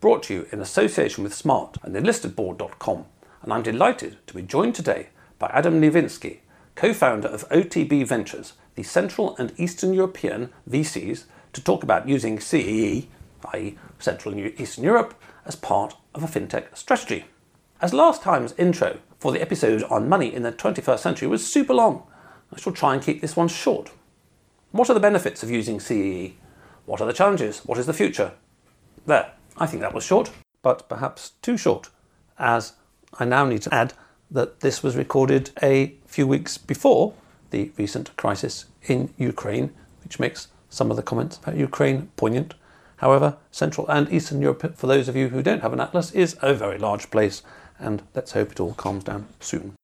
brought to you in association with Smart and enlistedboard.com. And I'm delighted to be joined today by Adam Niewiński, co founder of OTB Ventures, the Central and Eastern European VCs, to talk about using CEE, i.e., Central and Eastern Europe, as part of a fintech strategy. As last time's intro for the episode on money in the 21st century was super long, I shall try and keep this one short. What are the benefits of using CEE? What are the challenges? What is the future? There, I think that was short, but perhaps too short, as I now need to add that this was recorded a few weeks before the recent crisis in Ukraine, which makes some of the comments about Ukraine poignant. However, Central and Eastern Europe, for those of you who don't have an atlas, is a very large place, and let's hope it all calms down soon.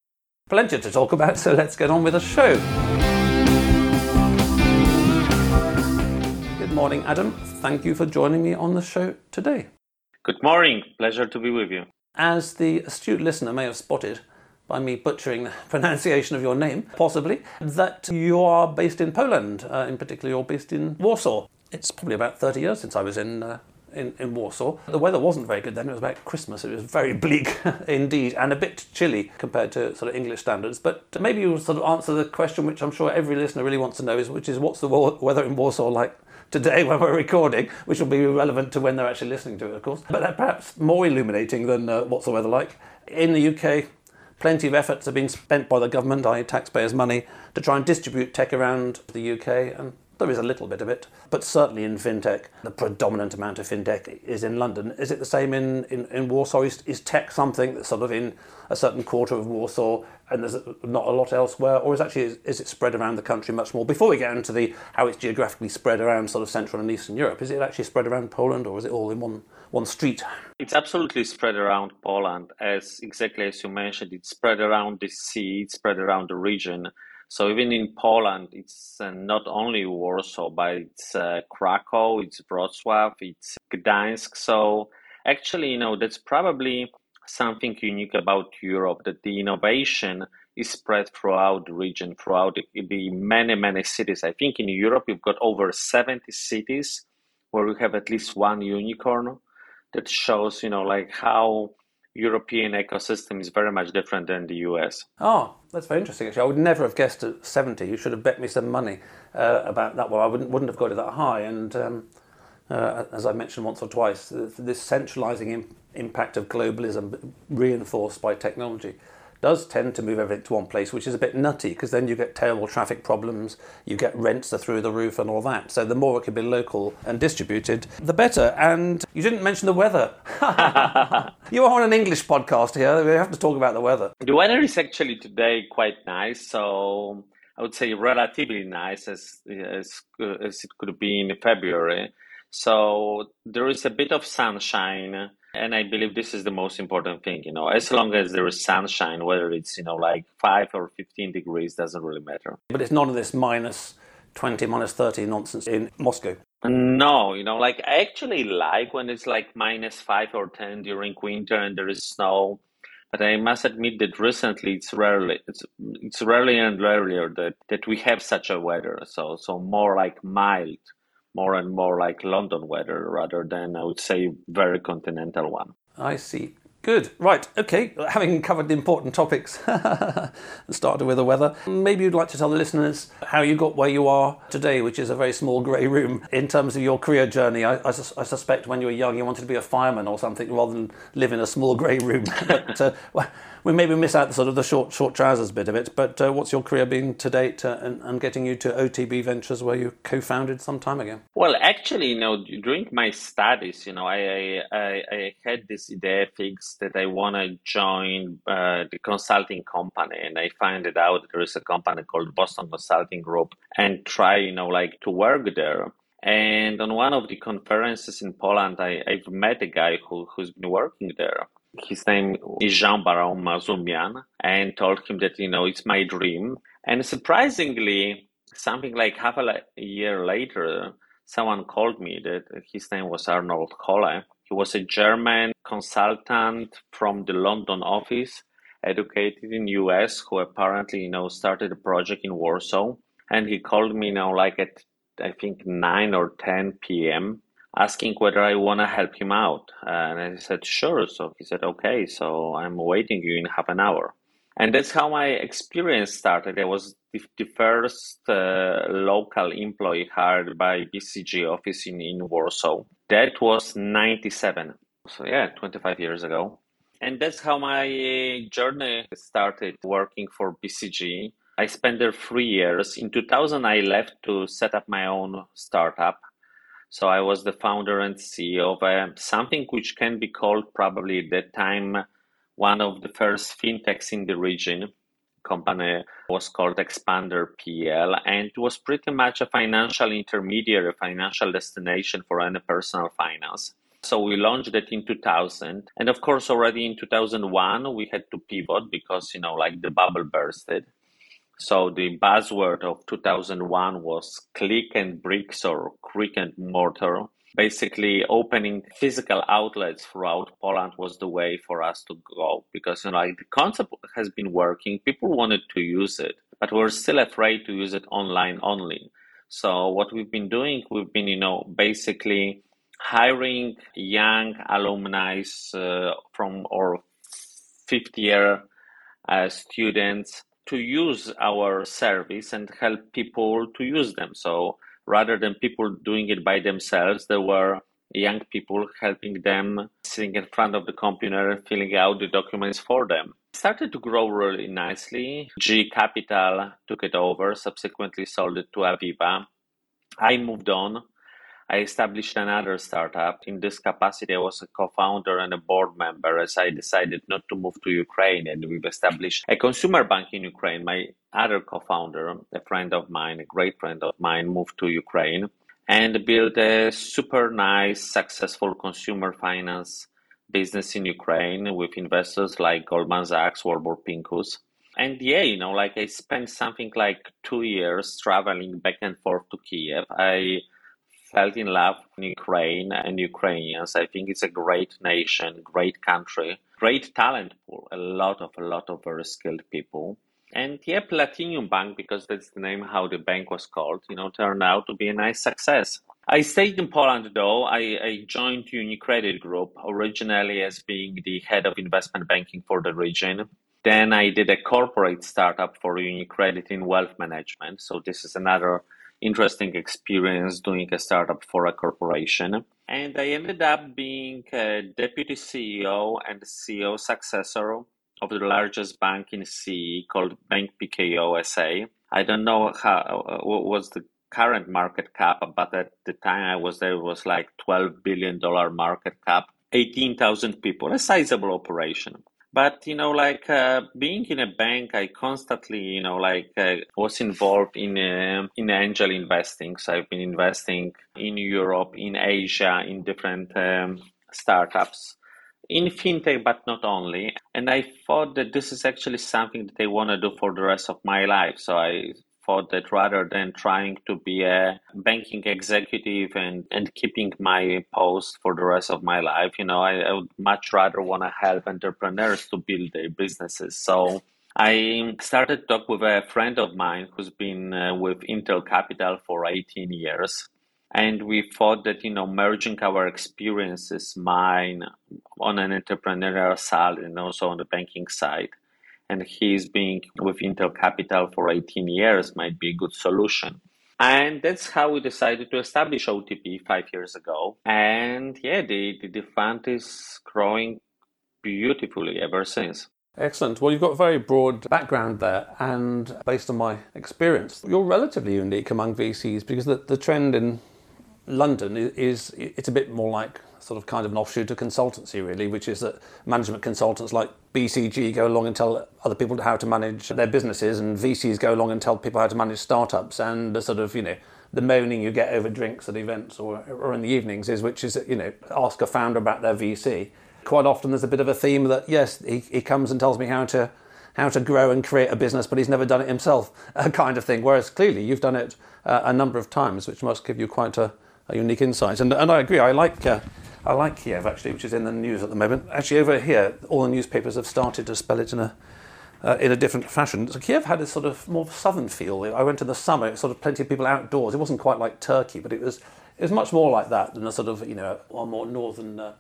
Plenty to talk about, so let's get on with the show. Morning, Adam. Thank you for joining me on the show today. Good morning. Pleasure to be with you. As the astute listener may have spotted by me butchering the pronunciation of your name, possibly, that you are based in Poland. Uh, in particular, you're based in Warsaw. It's probably about 30 years since I was in. Uh, in, in Warsaw. The weather wasn't very good then. It was about Christmas. It was very bleak indeed and a bit chilly compared to sort of English standards. But maybe you'll sort of answer the question which I'm sure every listener really wants to know is which is what's the weather in Warsaw like today when we're recording, which will be relevant to when they're actually listening to it, of course. But perhaps more illuminating than uh, what's the weather like. In the UK, plenty of efforts have been spent by the government, i.e., taxpayers' money, to try and distribute tech around the UK, and there is a little bit of it, but certainly in fintech, the predominant amount of fintech is in London. Is it the same in, in, in Warsaw? Is, is tech something that's sort of in a certain quarter of Warsaw and there's not a lot elsewhere? Or is actually is, is it spread around the country much more? Before we get into the how it's geographically spread around sort of Central and Eastern Europe, is it actually spread around Poland or is it all in one, one street? It's absolutely spread around Poland. As exactly as you mentioned, it's spread around the sea, it's spread around the region. So even in Poland, it's uh, not only Warsaw, but it's uh, Krakow, it's Wrocław, it's Gdańsk. So actually, you know, that's probably something unique about Europe that the innovation is spread throughout the region, throughout the, the many, many cities. I think in Europe, you've got over 70 cities where we have at least one unicorn that shows, you know, like how European ecosystem is very much different than the US. Oh, that's very interesting. Actually, I would never have guessed at seventy. You should have bet me some money uh, about that. Well, I wouldn't wouldn't have got it that high. And um, uh, as I mentioned once or twice, this centralizing Im- impact of globalism reinforced by technology does tend to move everything to one place, which is a bit nutty because then you get terrible traffic problems, you get rents are through the roof and all that. So the more it can be local and distributed, the better. And you didn't mention the weather. you are on an English podcast here. We have to talk about the weather. The weather is actually today quite nice. So I would say relatively nice as, as, as it could be in February. So there is a bit of sunshine and I believe this is the most important thing, you know, as long as there is sunshine, whether it's, you know, like five or 15 degrees, doesn't really matter. But it's none of this minus 20, minus 30 nonsense in Moscow. No, you know, like I actually like when it's like minus five or 10 during winter and there is snow. But I must admit that recently it's rarely it's it's rarely and rarely that, that we have such a weather. So so more like mild more and more like London weather rather than, I would say, very continental one. I see. Good. Right. Okay. Having covered the important topics, started with the weather, maybe you'd like to tell the listeners how you got where you are today, which is a very small grey room, in terms of your career journey. I, I, I, suspect when you were young you wanted to be a fireman or something rather than live in a small grey room. but, uh, we maybe miss out the sort of the short short trousers bit of it. But uh, what's your career been to date, uh, and, and, getting you to OTB Ventures, where you co-founded some time ago? Well, actually, you know, during my studies, you know, I I, I had this idea fixed that I want to join uh, the consulting company, and I find it out there is a company called Boston Consulting Group, and try, you know, like to work there. And on one of the conferences in Poland, I, I've met a guy who, who's been working there his name is Jean Baron Mazoumian, and told him that, you know, it's my dream. And surprisingly, something like half a year later, someone called me that his name was Arnold Kolle. He was a German consultant from the London office, educated in US, who apparently, you know, started a project in Warsaw. And he called me, you know, like at, I think, 9 or 10 p.m asking whether I want to help him out. And I said, sure. So he said, okay, so I'm waiting you in half an hour. And that's how my experience started. I was the, first uh, local employee hired by BCG office in, in Warsaw. That was 97. So yeah, 25 years ago. And that's how my journey started working for BCG. I spent there three years. In 2000, I left to set up my own startup so I was the founder and CEO of uh, something which can be called probably at that time one of the first fintechs in the region. Company was called Expander PL, and was pretty much a financial intermediary, a financial destination for any personal finance. So we launched it in 2000, and of course, already in 2001 we had to pivot because you know, like the bubble bursted. So the buzzword of 2001 was click and bricks or brick and mortar. Basically, opening physical outlets throughout Poland was the way for us to go because you know like, the concept has been working. People wanted to use it, but we're still afraid to use it online only. So what we've been doing, we've been you know basically hiring young alumni uh, from our fifth year uh, students to use our service and help people to use them. So rather than people doing it by themselves, there were young people helping them sitting in front of the computer, filling out the documents for them. It started to grow really nicely. G Capital took it over, subsequently sold it to Aviva. I moved on I established another startup. In this capacity, I was a co founder and a board member as I decided not to move to Ukraine. And we've established a consumer bank in Ukraine. My other co founder, a friend of mine, a great friend of mine, moved to Ukraine and built a super nice, successful consumer finance business in Ukraine with investors like Goldman Sachs, Warburg Pincus. And yeah, you know, like I spent something like two years traveling back and forth to Kiev. I felt in love with Ukraine and Ukrainians. I think it's a great nation, great country, great talent pool, a lot of a lot of very skilled people. And yeah, Platinum Bank, because that's the name how the bank was called, you know, turned out to be a nice success. I stayed in Poland though. I, I joined UniCredit Group originally as being the head of investment banking for the region. Then I did a corporate startup for UniCredit in wealth management. So this is another interesting experience doing a startup for a corporation. And I ended up being a deputy CEO and CEO successor of the largest bank in CE called Bank PKO SA. I don't know how what was the current market cap, but at the time I was there, it was like $12 billion market cap, 18,000 people, a sizable operation but you know like uh, being in a bank i constantly you know like uh, was involved in uh, in angel investing so i've been investing in europe in asia in different um, startups in fintech but not only. And i thought that this is actually something that i want to do for the rest of my life. So i thought that rather than trying to be a banking executive and, and keeping my post for the rest of my life, you know, I, I would much rather want to help entrepreneurs to build their businesses. So I started talk with a friend of mine who's been uh, with Intel Capital for 18 years. And we thought that, you know, merging our experiences, mine on an entrepreneurial side and also on the banking side, and he's been with Intel Capital for 18 years might be a good solution. And that's how we decided to establish OTB five years ago. And yeah, the, the, the fund is growing beautifully ever since. Excellent. Well, you've got a very broad background there, and based on my experience, you're relatively unique among VCs because the, the trend in London is, is it's a bit more like sort of kind of an offshoot of consultancy, really, which is that management consultants like BCG go along and tell other people how to manage their businesses, and VCs go along and tell people how to manage startups. And the sort of, you know, the moaning you get over drinks at events or, or in the evenings is which is, you know, ask a founder about their VC. quite often there's a bit of a theme that yes, he, he comes and tells me how to how to grow and create a business, but he's never done it himself, kind of thing. Whereas clearly you've done it uh, a number of times, which must give you quite a unique insights. And, and I agree. I like. Uh, I like Kiev actually, which is in the news at the moment. Actually, over here, all the newspapers have started to spell it in a uh, in a different fashion. So Kiev had a sort of more southern feel. I went in the summer; it sort of plenty of people outdoors. It wasn't quite like Turkey, but it was it was much more like that than a sort of you know a more northern uh,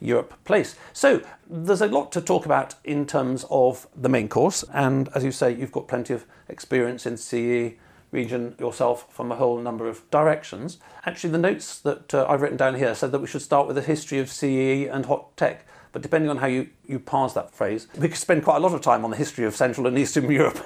Europe place. So there's a lot to talk about in terms of the main course, and as you say, you've got plenty of experience in CE region yourself from a whole number of directions. Actually, the notes that uh, I've written down here said that we should start with the history of CE and hot tech. But depending on how you, you parse that phrase, we could spend quite a lot of time on the history of Central and Eastern Europe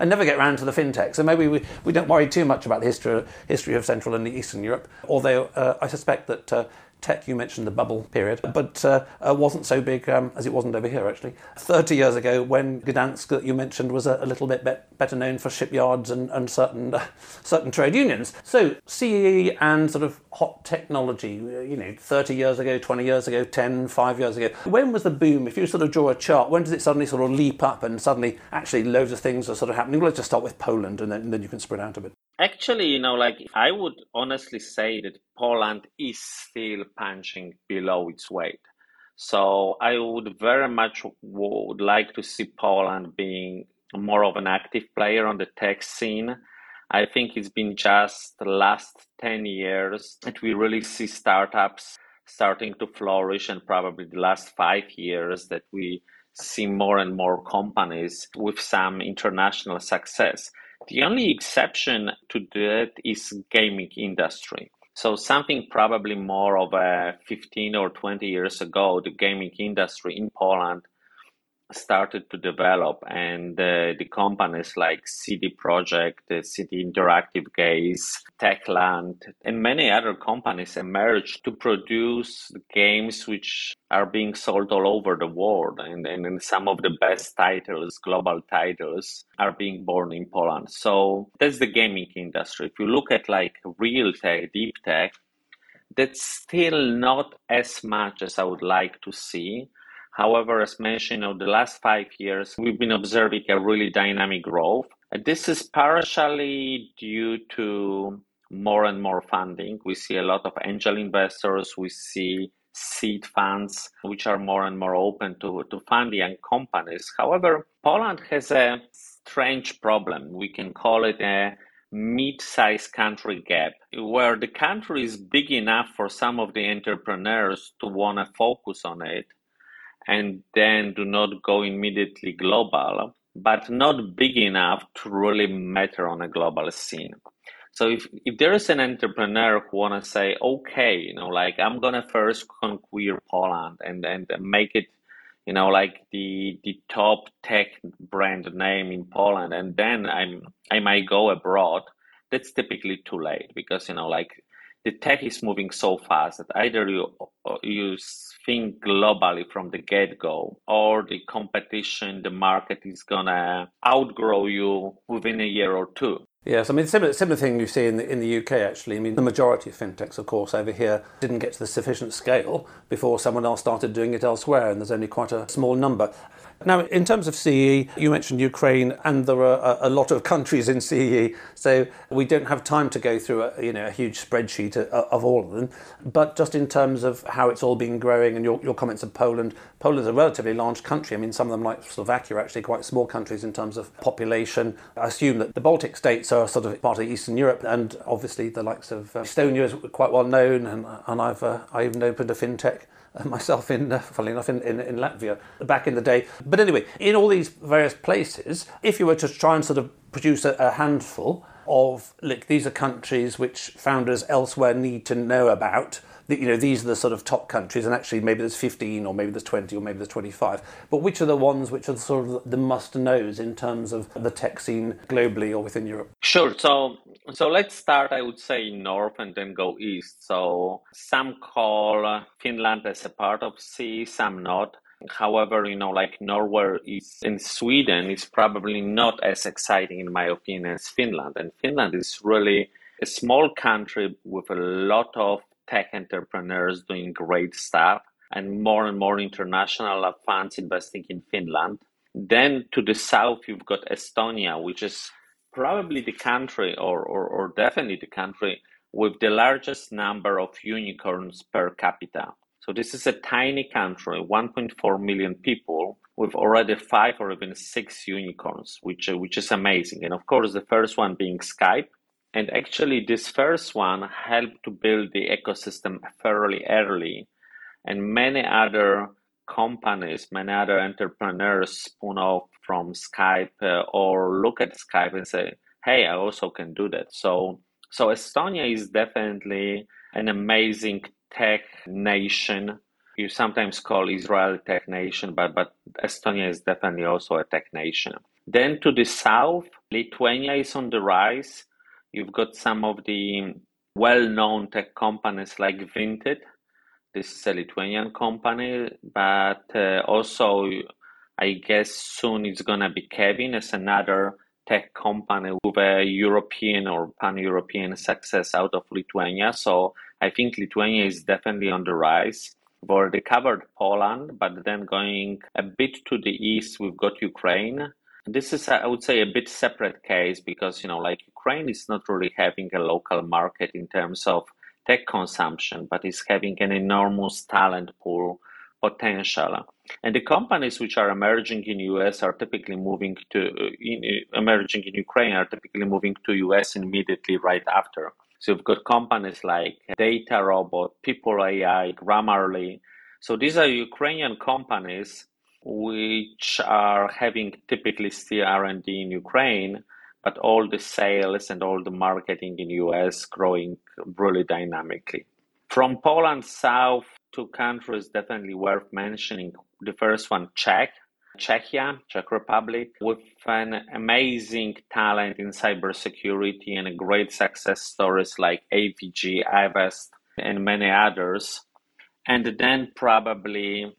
and never get round to the fintech. So maybe we, we don't worry too much about the history, history of Central and Eastern Europe, although uh, I suspect that uh, tech, you mentioned the bubble period, but uh, uh, wasn't so big um, as it wasn't over here actually. 30 years ago, when Gdansk that you mentioned was a, a little bit be- better known for shipyards and, and certain uh, certain trade unions. So CE and sort of hot technology, you know, 30 years ago, 20 years ago, 10, 5 years ago. When was the boom? If you sort of draw a chart, when does it suddenly sort of leap up and suddenly actually loads of things are sort of happening? Well, let's just start with Poland and then, and then you can spread out a bit. Actually, you know, like I would honestly say that Poland is still punching below its weight. So I would very much would like to see Poland being more of an active player on the tech scene. I think it's been just the last 10 years that we really see startups starting to flourish and probably the last five years that we see more and more companies with some international success. The only exception to that is gaming industry. So something probably more of a 15 or 20 years ago, the gaming industry in Poland started to develop and uh, the companies like CD Projekt, uh, City Interactive Games, Techland, and many other companies emerged to produce games which are being sold all over the world. And, and, and some of the best titles, global titles, are being born in Poland. So that's the gaming industry. If you look at like real tech, deep tech, that's still not as much as I would like to see However, as mentioned, over the last five years, we've been observing a really dynamic growth. This is partially due to more and more funding. We see a lot of angel investors. We see seed funds, which are more and more open to, to fund young companies. However, Poland has a strange problem. We can call it a mid-sized country gap, where the country is big enough for some of the entrepreneurs to want to focus on it, and then do not go immediately global, but not big enough to really matter on a global scene. So if, if there is an entrepreneur who want to say, okay, you know, like I'm going to first conquer Poland and, and make it, you know, like the, the top tech brand name in Poland, and then I'm, I might go abroad, that's typically too late because, you know, like the tech is moving so fast that either you you think globally from the get go, or the competition, the market is gonna outgrow you within a year or two. Yes, I mean similar similar thing you see in the in the UK actually. I mean the majority of fintechs, of course, over here didn't get to the sufficient scale before someone else started doing it elsewhere, and there's only quite a small number. Now, in terms of CE, you mentioned Ukraine, and there are a, lot of countries in CE, so we don't have time to go through a, you know, a huge spreadsheet of, of all of them. But just in terms of how it's all been growing, and your, your comments of Poland, Poland is a relatively large country. I mean, some of them, like Slovakia, are actually quite small countries in terms of population. I assume that the Baltic states are sort of part of Eastern Europe, and obviously the likes of uh, Estonia is quite well known, and, and I've uh, I even opened a fintech myself in, uh, funnily enough, in, in, in, Latvia back in the day. But anyway, in all these various places, if you were to try and sort of produce a, a handful of, like, these are countries which founders elsewhere need to know about, you know, these are the sort of top countries, and actually maybe there's 15 or maybe there's 20 or maybe there's 25. But which are the ones which are sort of the must knows in terms of the tech scene globally or within Europe? Sure. So, so let's start, I would say, north and then go east. So some call Finland as a part of CE, some not. However, you know, like Norway is in Sweden is probably not as exciting in my opinion as Finland. And Finland is really a small country with a lot of tech entrepreneurs doing great stuff. and more and more international funds investing in Finland. Then to the south, you've got Estonia, which is probably the country, or, or, or definitely the country, with the largest number of unicorns per capita. So this is a tiny country, 1.4 million people, with already five or even six unicorns, which which is amazing. And of course, the first one being Skype. And actually, this first one helped to build the ecosystem fairly early, and many other companies, many other entrepreneurs spun off from Skype uh, or look at Skype and say, "Hey, I also can do that." So, so Estonia is definitely an amazing tech nation. You sometimes call Israel tech nation, but but Estonia is definitely also a tech nation. Then to the south, Lithuania is on the rise. You've got some of the well-known tech companies like Vinted. This is a Lithuanian company, but uh, also I guess soon it's gonna be Kevin as another tech company with a European or pan-European success out of Lithuania. So I think Lithuania is definitely on the rise. We've already covered Poland, but then going a bit to the east, we've got Ukraine. This is, I would say, a bit separate case because, you know, like Ukraine is not really having a local market in terms of tech consumption, but is having an enormous talent pool potential. And the companies which are emerging in US are typically moving to in, emerging in Ukraine are typically moving to US immediately right after. So you've got companies like DataRobot, People AI, Grammarly. So these are Ukrainian companies which are having typically still R&D in Ukraine, but all the sales and all the marketing in US growing really dynamically. From Poland south, two countries definitely worth mentioning. The first one, Czech, Czechia, Czech Republic, with an amazing talent in cybersecurity and great success stories like AVG, Avast, and many others. And then probably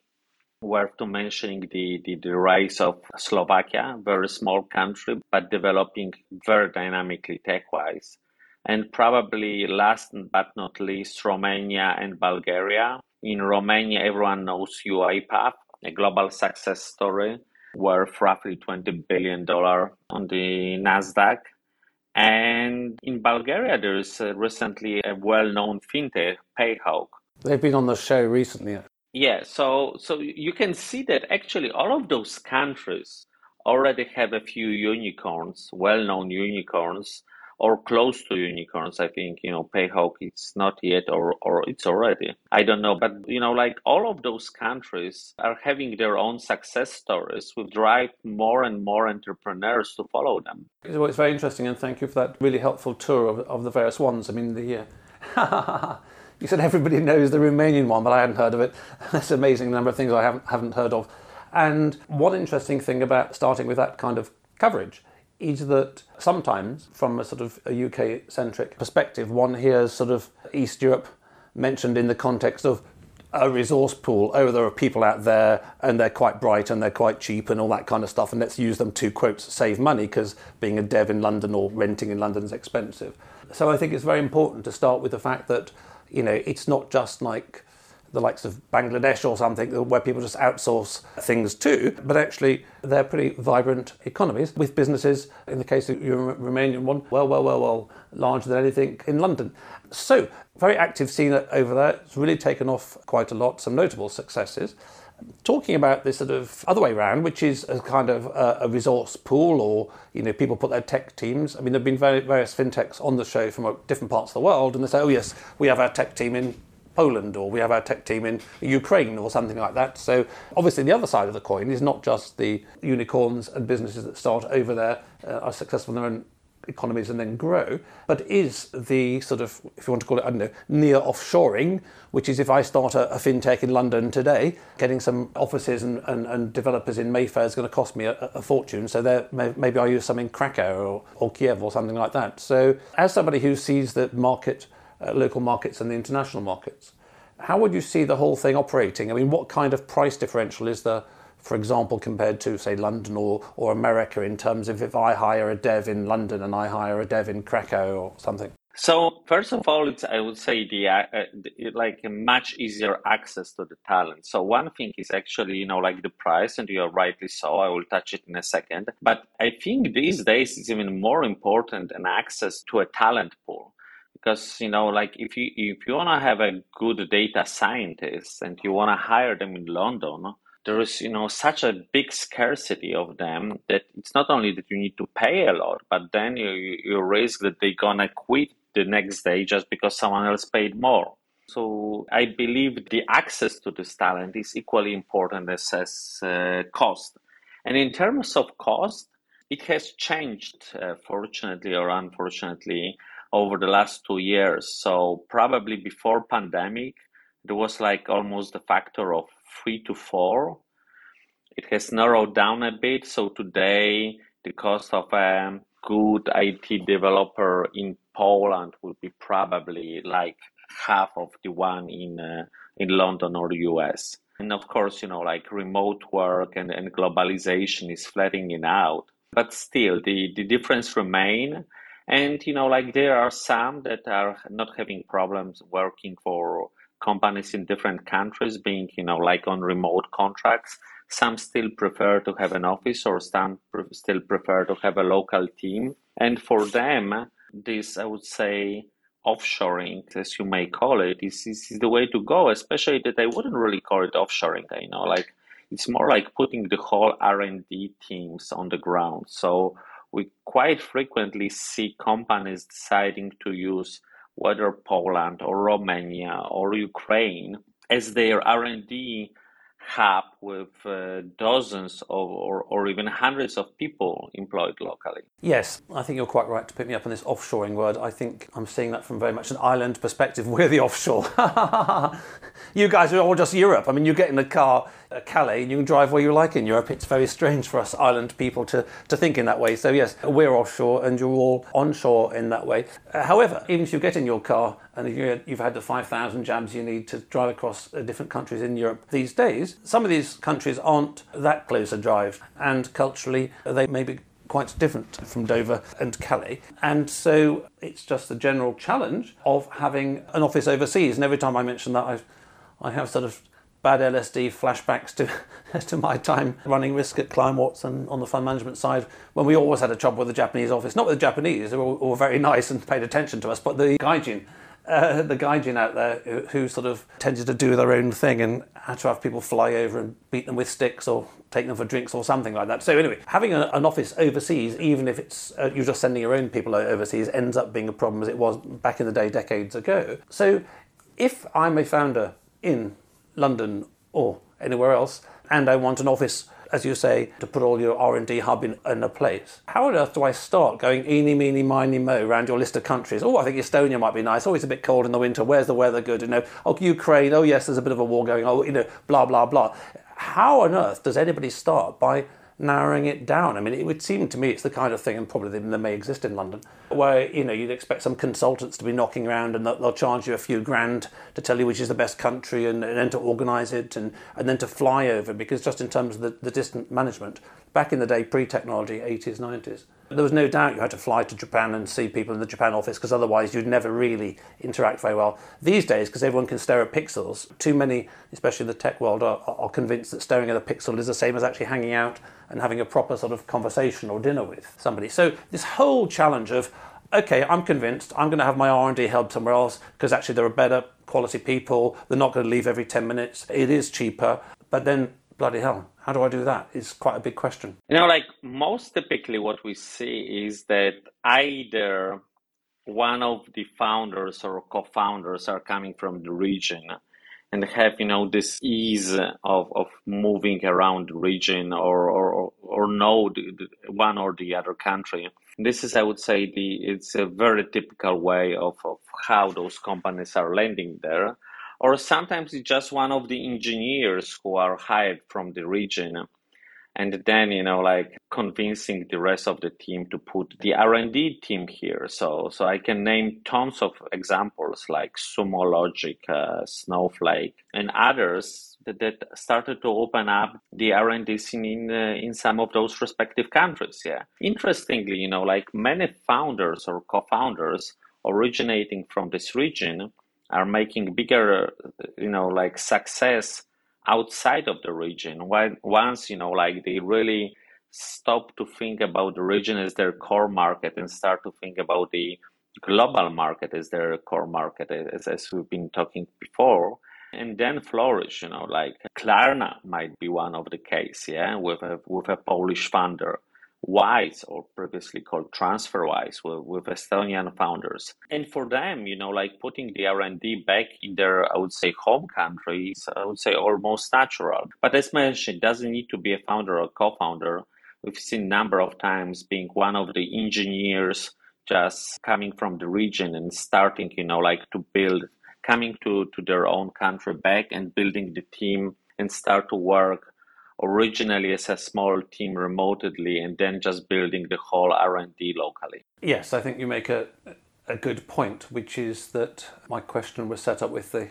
worth to mentioning the, the, the rise of Slovakia, very small country, but developing very dynamically tech-wise. And probably last but not least, Romania and Bulgaria. In Romania, everyone knows UiPath, a global success story worth roughly $20 billion on the NASDAQ. And in Bulgaria, there is uh, recently a well known fintech, Payhawk. They've been on the show recently. Yeah, so so you can see that actually all of those countries already have a few unicorns, well-known unicorns, or close to unicorns. I think, you know, Payhawk it's not yet or or it's already. I don't know. But you know, like all of those countries are having their own success stories which drive more and more entrepreneurs to follow them. Well, it's very interesting and thank you for that really helpful tour of, of the various ones. I mean the uh, You said everybody knows the Romanian one, but I hadn't heard of it. That's amazing number of things I haven't haven't heard of. And one interesting thing about starting with that kind of coverage is that sometimes, from a sort of a UK centric perspective, one hears sort of East Europe mentioned in the context of a resource pool. Oh, there are people out there and they're quite bright and they're quite cheap and all that kind of stuff. And let's use them to, quote, save money because being a dev in London or renting in London is expensive. So I think it's very important to start with the fact that, you know, it's not just like the likes of Bangladesh or something, where people just outsource things to, but actually they're pretty vibrant economies with businesses, in the case of your Romanian one, well, well, well, well, larger than anything in London. So, very active scene over there. It's really taken off quite a lot, some notable successes. Talking about this sort of other way around, which is a kind of a, a resource pool, or you know, people put their tech teams. I mean, there've been various fintechs on the show from different parts of the world, and they say, "Oh yes, we have our tech team in Poland or we have our tech team in Ukraine or something like that. So obviously the other side of the coin is not just the unicorns and businesses that start over there uh, are successful in their own economies and then grow, but is the sort of, if you want to call it, I don't know, near offshoring, which is if I start a, a fintech in London today, getting some offices and, and, and developers in Mayfair is going to cost me a, a fortune. So there, maybe I use some in Krakow or, or Kiev or something like that. So as somebody who sees the market uh, local markets and the international markets. How would you see the whole thing operating? I mean, what kind of price differential is there, for example, compared to, say, London or, or America in terms of if I hire a dev in London and I hire a dev in Krakow or something? So first of all, it's I would say the, uh, the like much easier access to the talent. So one thing is actually you know like the price, and you are rightly so. I will touch it in a second. But I think these days it's even more important than access to a talent pool because you know like if you if you want to have a good data scientist and you want to hire them in london there is you know such a big scarcity of them that it's not only that you need to pay a lot but then you you risk that they're gonna quit the next day just because someone else paid more. So I believe the access to this talent is equally important as, as uh, cost. And in terms of cost, it has changed, uh, fortunately or unfortunately, over the last two years. So probably before pandemic, there was like almost a factor of three to four. It has narrowed down a bit. So today, the cost of a good IT developer in Poland would be probably like half of the one in uh, in London or the US. And of course, you know, like remote work and, and globalization is flattening out. But still, the, the difference remain. And, you know, like there are some that are not having problems working for companies in different countries, being, you know, like on remote contracts. Some still prefer to have an office or some still prefer to have a local team. And for them, this, I would say, offshoring, as you may call it, is, is, is the way to go, especially that I wouldn't really call it offshoring, you know, like it's more like putting the whole R&D teams on the ground. So we quite frequently see companies deciding to use whether Poland or Romania or Ukraine as their R&D hub with uh, dozens of, or, or even hundreds of people employed locally. Yes, I think you're quite right to pick me up on this offshoring word. I think I'm seeing that from very much an island perspective. We're the offshore. you guys are all just Europe. I mean, you get in a car at Calais and you can drive where you like in Europe. It's very strange for us island people to, to think in that way. So, yes, we're offshore and you're all onshore in that way. Uh, however, even if you get in your car and you've had the 5,000 jabs you need to drive across uh, different countries in Europe these days, some of these countries aren't that close a drive, and culturally they may be quite different from Dover and Calais. And so it's just the general challenge of having an office overseas. And every time I mention that, I, I have sort of bad LSD flashbacks to, to my time running risk at Kleinworts and on the fund management side when we always had a trouble with the Japanese office. Not with the Japanese, they were all very nice and paid attention to us, but the gaijin uh, the gaijin out there who, who, sort of tended to do their own thing and had to have people fly over and beat them with sticks or take them for drinks or something like that. So anyway, having a, an office overseas, even if it's uh, you're just sending your own people overseas, ends up being a problem as it was back in the day decades ago. So if I'm a founder in London or anywhere else and I want an office as you say, to put all your R&D hub in, in a place. How on earth do I start going eeny, meeny, miny, mo around your list of countries? Oh, I think Estonia might be nice. Oh, a bit cold in the winter. Where's the weather good? You know, oh, Ukraine. Oh, yes, there's a bit of a war going. Oh, you know, blah, blah, blah. How on earth does anybody start by narrowing it down. I mean, it would seem to me it's the kind of thing, and probably they may exist in London, where you know you'd expect some consultants to be knocking around and they'll, charge you a few grand to tell you which is the best country and, and then to organise it and, and then to fly over because just in terms of the, the distant management, back in the day, pre-technology, 80s, 90s, there was no doubt you had to fly to Japan and see people in the Japan office because otherwise you'd never really interact very well. These days, because everyone can stare at pixels, too many, especially in the tech world, are, are convinced that staring at a pixel is the same as actually hanging out and having a proper sort of conversation or dinner with somebody. So this whole challenge of okay, I'm convinced I'm going to have my R&D held somewhere else because actually there are better quality people. They're not going to leave every 10 minutes. It is cheaper. But then, bloody hell, how do I do that? Is quite a big question. You know, like most typically what we see is that either one of the founders or co-founders are coming from the region and have you know this ease of, of moving around the region or or, or know the, the one or the other country this is i would say the it's a very typical way of, of how those companies are landing there or sometimes it's just one of the engineers who are hired from the region. And then you know like convincing the rest of the team to put the r&d team here. So so i can name tons of examples like sumo logic uh, snowflake and others that, that started to open up the r&d scene in, uh, in some of those respective countries yeah. Interestingly you know like many founders or co-founders originating from this region are making bigger, you know, like success outside of the region. When once, you know, like they really stop to think about the region as their core market and start to think about the global market as their core market, as, as we've been talking before, and then flourish. You know, like Klarna might be one of the case, yeah, with a with a Polish founder Wise, or previously called TransferWise, with, with Estonian founders. And for them, you know, like putting the R&D back in their, I would say, home countries, I would say almost natural. But as mentioned, doesn't need to be a founder or co-founder. We've seen number of times being one of the engineers just coming from the region and starting, you know, like to build, coming to, to their own country back and building the team and start to work originally as a small team remotely and then just building the whole R&D locally. Yes, I think you make a a good point, which is that my question was set up with the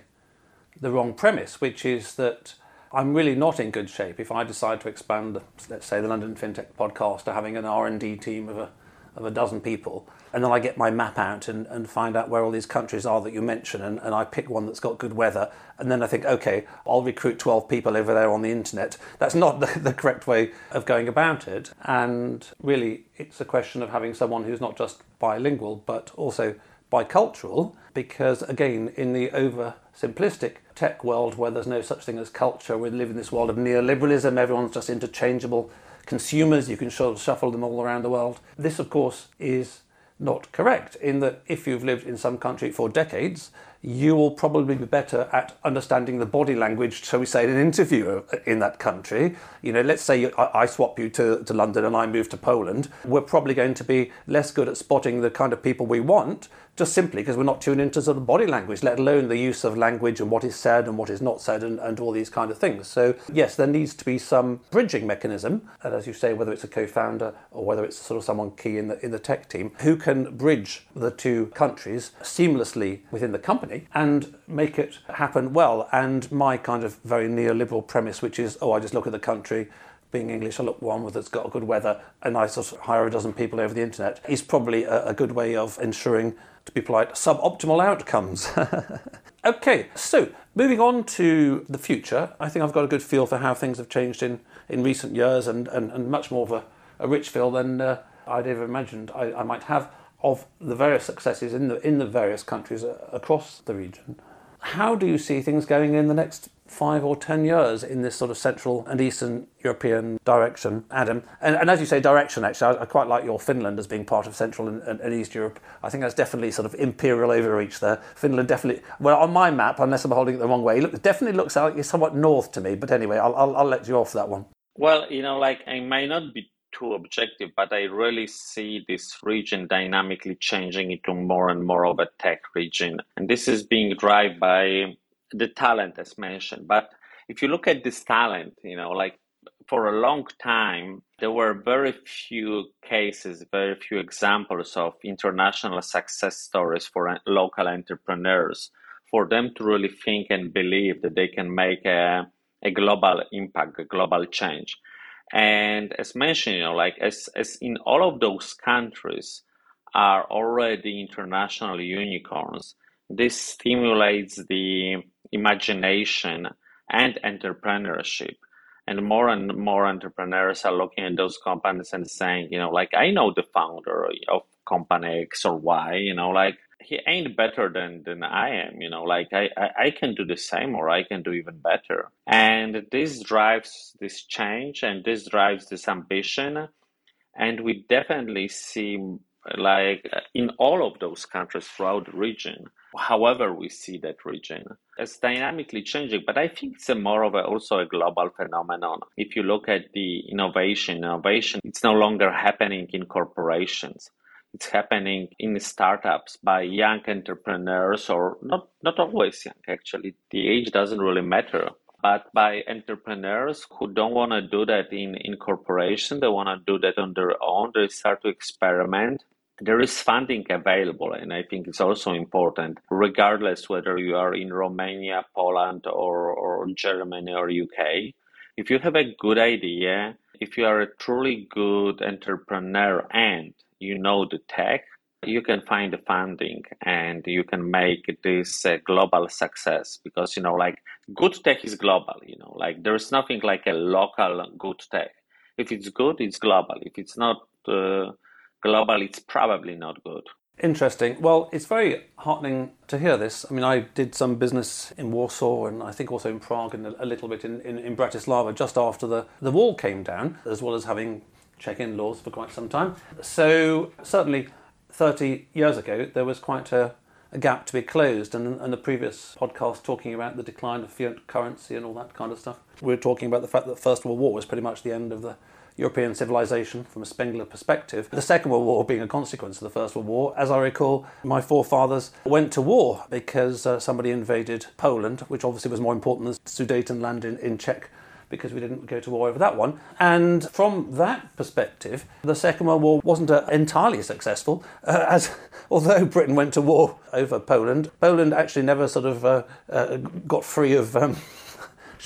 the wrong premise, which is that I'm really not in good shape if I decide to expand, let's say, the London FinTech podcast to having an R&D team of a of a dozen people. And then I get my map out and, and find out where all these countries are that you mention. And, and I pick one that's got good weather. And then I think, okay, I'll recruit 12 people over there on the internet. That's not the, the correct way of going about it. And really, it's a question of having someone who's not just bilingual, but also bicultural. Because again, in the over simplistic tech world where there's no such thing as culture, we live in this world of neoliberalism, everyone's just interchangeable consumers, you can shuffle them all around the world. This, of course, is not correct in that if you've lived in some country for decades, you will probably be better at understanding the body language, shall we say, in an interview in that country. You know, let's say I swap you to, to London and I move to Poland. We're probably going to be less good at spotting the kind of people we want just simply because we're not tuned into sort of body language, let alone the use of language and what is said and what is not said and, and all these kind of things. So, yes, there needs to be some bridging mechanism, and as you say, whether it's a co founder or whether it's sort of someone key in the, in the tech team who can bridge the two countries seamlessly within the company and make it happen well. And my kind of very neoliberal premise, which is, oh, I just look at the country being English, I look one that's got good weather, and I sort of hire a dozen people over the internet, is probably a, a good way of ensuring to be polite, suboptimal outcomes. okay, so moving on to the future, I think I've got a good feel for how things have changed in, in recent years and, and, and much more of a, a rich feel than uh, I'd ever imagined I, I might have of the various successes in the, in the various countries across the region. How do you see things going in the next five or ten years in this sort of central and eastern European direction, Adam? And, and as you say, direction, actually, I, I, quite like your Finland as being part of Central and, and, and, East Europe. I think that's definitely sort of imperial overreach there. Finland definitely, well, on my map, unless I'm holding it the wrong way, it definitely looks like it's somewhat north to me. But anyway, I'll, I'll, I'll let you off that one. Well, you know, like I may not be too objective, but I really see this region dynamically changing into more and more of a tech region. And this is being driven by the talent as mentioned. But if you look at this talent, you know, like for a long time, there were very few cases, very few examples of international success stories for local entrepreneurs, for them to really think and believe that they can make a, a global impact, a global change. And as mentioned, you know, like as, as in all of those countries are already international unicorns, this stimulates the imagination and entrepreneurship. And more and more entrepreneurs are looking at those companies and saying, you know, like I know the founder of company X or Y, you know, like he ain't better than than I am. You know, like I, I, I can do the same or I can do even better. And this drives this change and this drives this ambition. And we definitely see like in all of those countries throughout the region, however we see that region, it's dynamically changing. But I think it's a more of a, also a global phenomenon. If you look at the innovation, innovation, it's no longer happening in corporations it's happening in startups by young entrepreneurs or not not always young actually. The age doesn't really matter but by entrepreneurs who don't want to do that in in corporation they want to do that on their own they start to experiment. There is funding available and i think it's also important regardless whether you are in romania poland or, or germany or uk if you have a good idea if you are a truly good entrepreneur and you know the tech, you can find the funding and you can make this a global success because you know like good tech is global you know like there's nothing like a local good tech if it's good it's global if it's not uh, global it's probably not good Interesting. Well, it's very heartening to hear this. I mean, I did some business in Warsaw and I think also in Prague and a little bit in, in, in Bratislava just after the, the wall came down, as well as having Czech in laws for quite some time. So, certainly 30 years ago, there was quite a, a gap to be closed. And, and the previous podcast talking about the decline of fiat currency and all that kind of stuff, we were talking about the fact that the First World War was pretty much the end of the European civilization from a Spengler perspective. The Second World War being a consequence of the First World War. As I recall, my forefathers went to war because uh, somebody invaded Poland, which obviously was more important than Sudetenland in, in Czech because we didn't go to war over that one. And from that perspective, the Second World War wasn't uh, entirely successful, uh, as although Britain went to war over Poland, Poland actually never sort of uh, uh got free of. Um,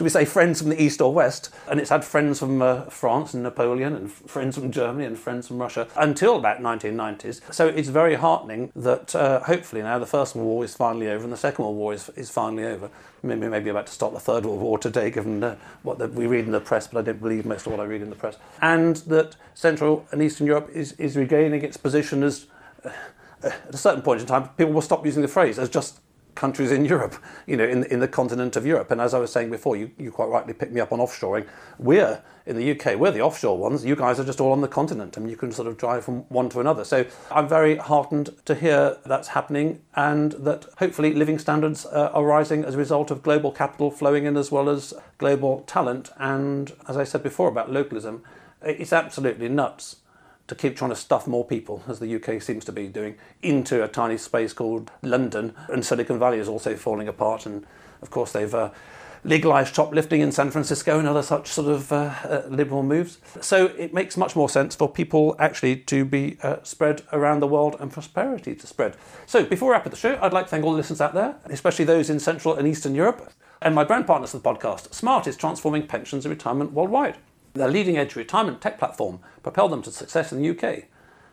should we say, friends from the East or West. And it's had friends from uh, France and Napoleon, and friends from Germany, and friends from Russia until about 1990s. So it's very heartening that uh, hopefully now the First World War is finally over and the Second World War is, is finally over. Maybe, maybe about to start the Third World War today, given uh, what the, we read in the press, but I don't believe most of what I read in the press. And that Central and Eastern Europe is, is regaining its position as. Uh, at a certain point in time, people will stop using the phrase as just countries in Europe, you know, in, in the continent of Europe. And as I was saying before, you, you quite rightly picked me up on offshoring. We're in the UK, we're the offshore ones. You guys are just all on the continent and you can sort of drive from one to another. So I'm very heartened to hear that's happening and that hopefully living standards uh, are rising as a result of global capital flowing in as well as global talent. And as I said before about localism, it's absolutely nuts to keep trying to stuff more people, as the UK seems to be doing, into a tiny space called London. And Silicon Valley is also falling apart. And of course, they've uh, legalized shoplifting in San Francisco and other such sort of uh, uh, liberal moves. So it makes much more sense for people actually to be uh, spread around the world and prosperity to spread. So before we wrap up the show, I'd like to thank all the listeners out there, especially those in Central and Eastern Europe. And my brand partners for the podcast, Smart is transforming pensions and retirement worldwide. Their leading edge retirement tech platform propelled them to success in the UK.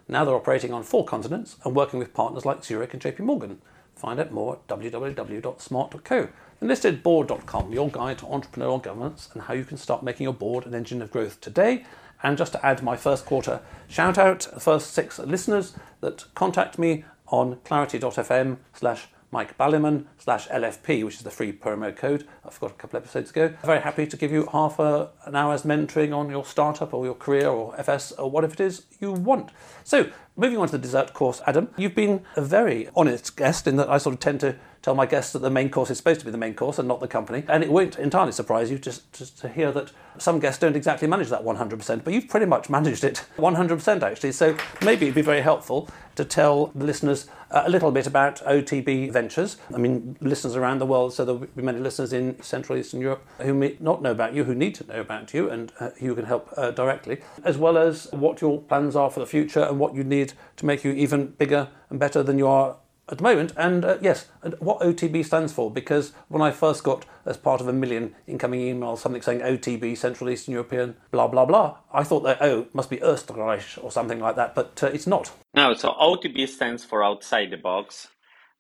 Now they're operating on four continents and working with partners like Zurich and JP Morgan. Find out more at www.smart.co. Enlistedboard.com, your guide to entrepreneurial governance and how you can start making your board an engine of growth today. And just to add my first quarter shout out, the first six listeners that contact me on clarity.fm slash Mike Baliman slash LFP, which is the free promo code. I forgot a couple episodes ago. Very happy to give you half a, an hour's mentoring on your startup or your career or FS or whatever it is you want. So, moving on to the dessert course, Adam, you've been a very honest guest in that I sort of tend to tell my guests that the main course is supposed to be the main course and not the company. And it won't entirely surprise you just, to hear that some guests don't exactly manage that 100%, but you've pretty much managed it 100% actually. So maybe it'd be very helpful to tell the listeners uh, a little bit about OTB Ventures. I mean, listeners around the world, so there'll be many listeners in Central Eastern Europe who may not know about you, who need to know about you, and uh, you can help uh, directly, as well as what your plans are for the future and what you need to make you even bigger and better than you are at the moment. And uh, yes, what OTB stands for, because when I first got as part of a million incoming emails something saying OTB, Central Eastern European, blah, blah, blah, I thought that, oh, must be Österreich or something like that, but uh, it's not. No, so OTB stands for outside the box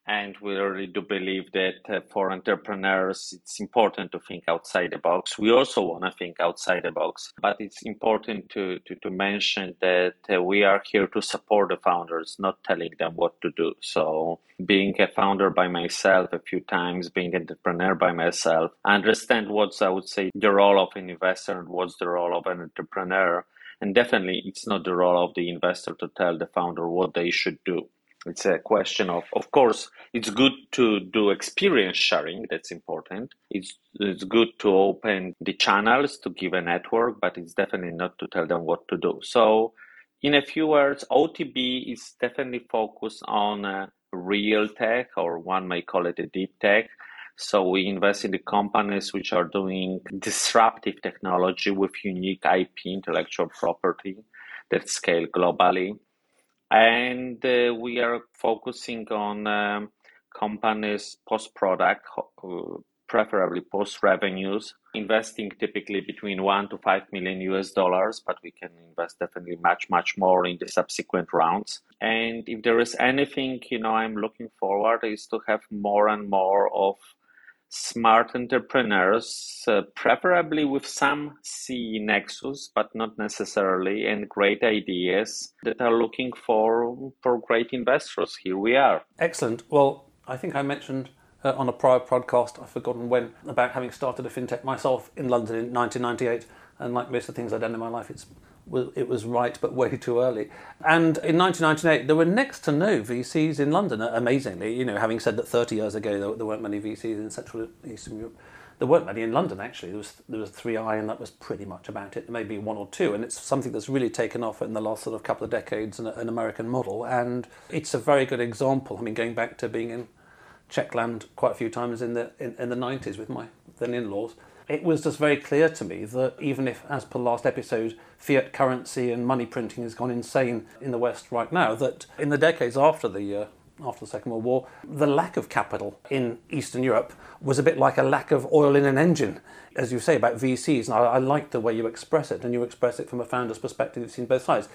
and we really do believe that uh, for entrepreneurs it's important to think outside the box. We also want to think outside the box but it's important to, to, to mention that uh, we are here to support the founders not telling them what to do. So being a founder by myself a few times being an entrepreneur by myself I understand what's i would say the role of an investor and what's the role of an entrepreneur. And definitely it's not the role of the investor to tell the founder what they should do it's a question of of course it's good to do experience sharing that's important. It's it's good to open the channels to give a network but it's definitely not to tell them what to do. So in a few words otb is definitely focused on uh, real tech or one may call it a deep tech. So we invest in the companies which are doing disruptive technology with unique ip intellectual property that scale globally and uh, we are focusing on um, companies post product uh, preferably post revenues, investing typically between one to five million US dollars, but we can invest definitely much, much more in the subsequent rounds. And if there is anything, you know, I'm looking forward is to have more and more of smart entrepreneurs, uh, preferably with some C nexus, but not necessarily, and great ideas that are looking for for great investors. Here we are. Excellent. Well, I think I mentioned uh, on a prior podcast, I've forgotten when, about having started a fintech myself in London in 1998. And like most of the things I've done in my life, it's it was right, but way too early. And in 1998, there were next to no VCs in London. Uh, amazingly, you know, having said that 30 years ago there, there weren't many VCs in Central Eastern Europe, there weren't many in London actually. There was there was 3i, and that was pretty much about it. Maybe one or two, and it's something that's really taken off in the last sort of couple of decades, an, an American model, and it's a very good example. I mean, going back to being in Czechland quite a few times in the in, in the 90s with my then in-laws it was just very clear to me that even if, as per last episode, fiat currency and money printing has gone insane in the West right now, that in the decades after the uh, after the Second World War, the lack of capital in Eastern Europe was a bit like a lack of oil in an engine. As you say about VCs, and I, I like the way you express it, and you express it from a founder's perspective, you've seen both sides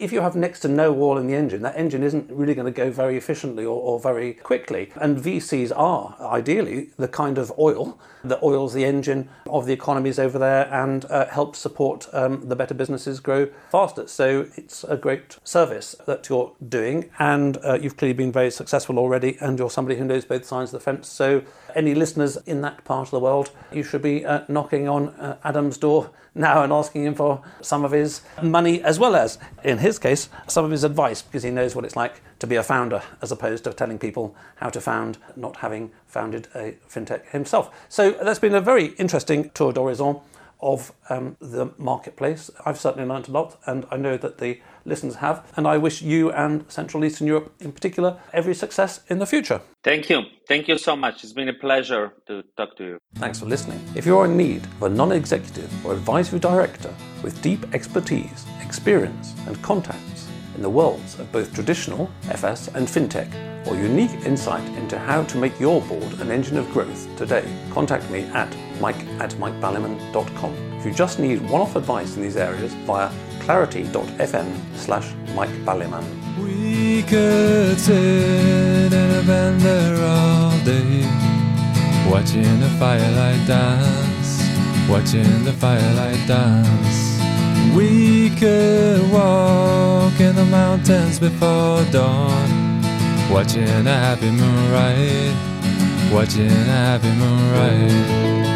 if you have next to no oil in the engine, that engine isn't really going to go very efficiently or, or, very quickly. And VCs are ideally the kind of oil that oils the engine of the economies over there and uh, helps support um, the better businesses grow faster. So it's a great service that you're doing, and uh, you've clearly been very successful already, and you're somebody who knows both sides of the fence. So any listeners in that part of the world, you should be uh, knocking on uh, Adam's door now and asking him for some of his money as well as, in his case, some of his advice because he knows what it's like to be a founder as opposed to telling people how to found, not having founded a fintech himself. So that's been a very interesting tour d'horizon of um, the marketplace. I've certainly learned a lot, and I know that the listeners have. And I wish you and Central Eastern Europe in particular every success in the future. Thank you. Thank you so much. It's been a pleasure to talk to you. Thanks for listening. If you're in need of a non executive or advisory director with deep expertise, experience, and contacts in the worlds of both traditional FS and fintech, or unique insight into how to make your board an engine of growth today, contact me at mike at mikebaliman.com. If you just need one off advice in these areas via clarity.fm slash Mike Baliman. We could sit in a bender all day, watching the firelight dance, watching the firelight dance. We could walk in the mountains before dawn, watching a happy moonrise, watching a happy moonrise.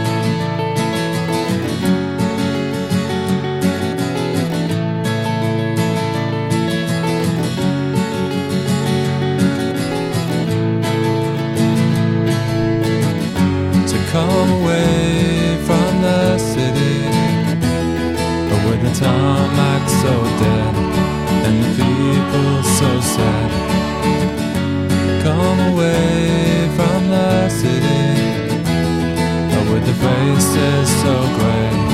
Come away from the city. But With the tarmac so dead And the people so sad Come away from the city. But With the faces so gray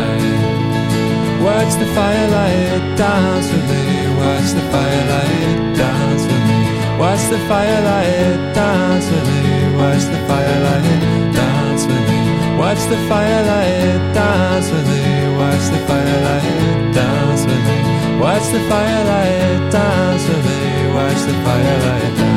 Watch the firelight dance with me. Watch the firelight dance with me. Watch the firelight dance with me. Watch the firelight dance with me. Watch the firelight dance with me. Watch the firelight dance with me. Watch the firelight dance with me. Watch the firelight